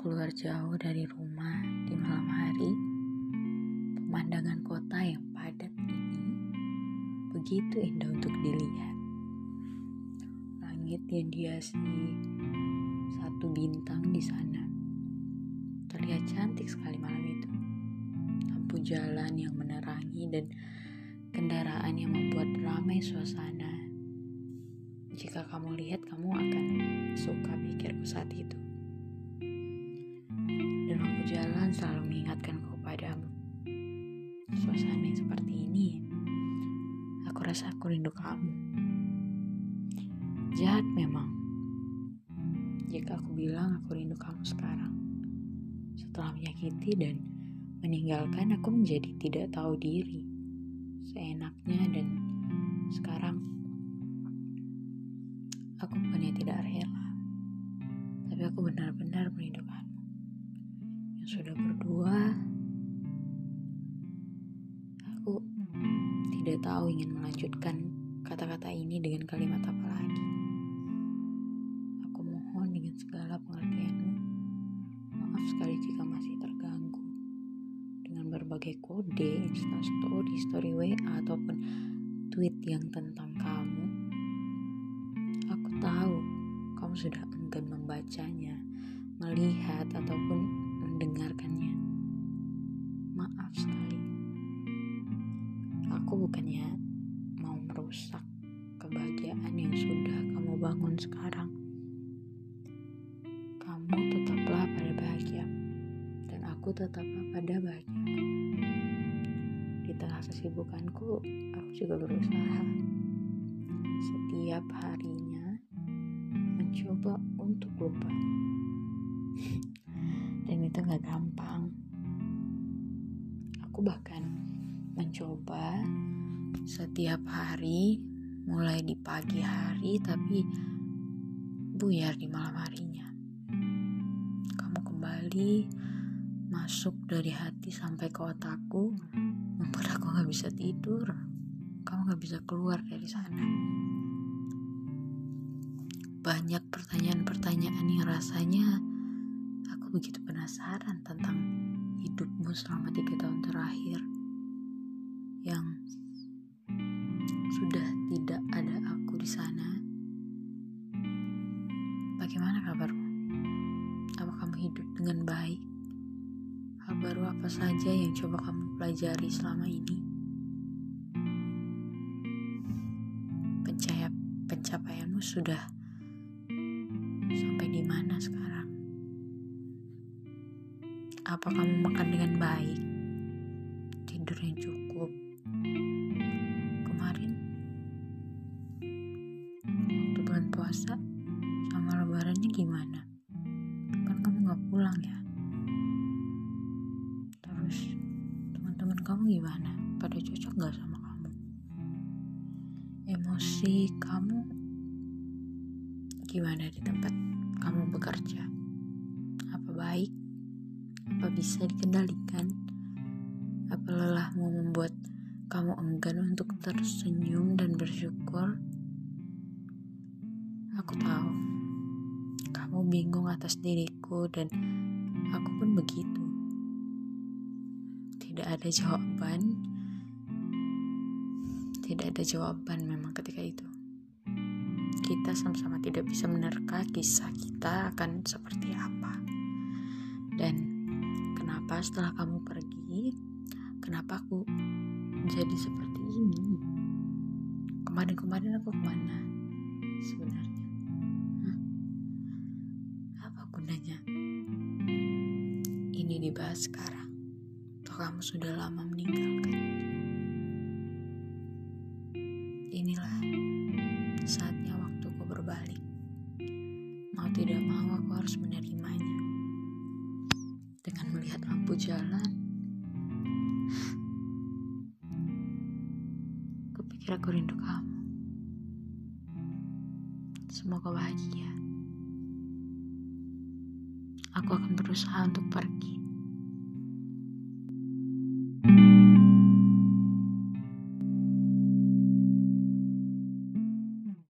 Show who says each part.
Speaker 1: keluar jauh dari rumah di malam hari, pemandangan kota yang padat ini begitu indah untuk dilihat. Langit yang dihiasi satu bintang di sana terlihat cantik sekali malam itu. Lampu jalan yang menerangi dan kendaraan yang membuat ramai suasana. Jika kamu lihat, kamu akan suka pikirku saat itu. Dan lampu jalan selalu mengingatkanku padamu. Suasana yang seperti ini, aku rasa aku rindu kamu. Jahat memang, jika aku bilang aku rindu kamu sekarang. Setelah menyakiti dan meninggalkan aku menjadi tidak tahu diri seenaknya dan sekarang aku bukannya tidak rela tapi aku benar-benar merindukanmu yang sudah berdua aku tidak tahu ingin melanjutkan kata-kata ini dengan kalimat apa lagi. Aku mohon dengan segala pengertianmu maaf sekali jika masih terganggu dengan berbagai kode instastory story WA ataupun tweet yang tentang kamu. Aku tahu kamu sudah enggan membacanya melihat ataupun mendengarkannya. Maaf sekali. Aku bukannya mau merusak kebahagiaan yang sudah kamu bangun sekarang. Kamu tetaplah pada bahagia dan aku tetaplah pada bahagia. Di tengah kesibukanku aku juga berusaha. Setiap harinya mencoba untuk lupa. Dan itu gak gampang. Aku bahkan mencoba setiap hari mulai di pagi hari tapi buyar di malam harinya. Kamu kembali masuk dari hati sampai ke otakku membuat aku gak bisa tidur. Kamu gak bisa keluar dari sana banyak pertanyaan-pertanyaan yang rasanya aku begitu penasaran tentang hidupmu selama tiga tahun terakhir yang sudah tidak ada aku di sana. Bagaimana kabarmu? Apa kamu hidup dengan baik? Hal baru apa saja yang coba kamu pelajari selama ini? Pencapaian pencapaianmu sudah sekarang? Apa kamu makan dengan baik? Tidur yang cukup? Kemarin waktu bulan puasa sama lebarannya gimana? Kan kamu gak pulang ya? Terus teman-teman kamu gimana? Pada cocok gak sama kamu? Emosi kamu gimana di tempat kamu bekerja? Apa baik? Apa bisa dikendalikan? Apa lelahmu membuat kamu enggan untuk tersenyum dan bersyukur? Aku tahu kamu bingung atas diriku dan aku pun begitu. Tidak ada jawaban. Tidak ada jawaban memang ketika itu. Kita sama-sama tidak bisa menerka kisah kita akan seperti apa. Dan kenapa setelah kamu pergi, kenapa aku jadi seperti ini? Kemarin-kemarin aku ke mana sebenarnya? Hah? Apa gunanya? Ini dibahas sekarang. Toh kamu sudah lama meninggalkan. Inilah saatnya tidak mau aku harus menerimanya. Dengan melihat lampu jalan, kupikir aku rindu kamu. Semoga bahagia. Aku akan berusaha untuk pergi.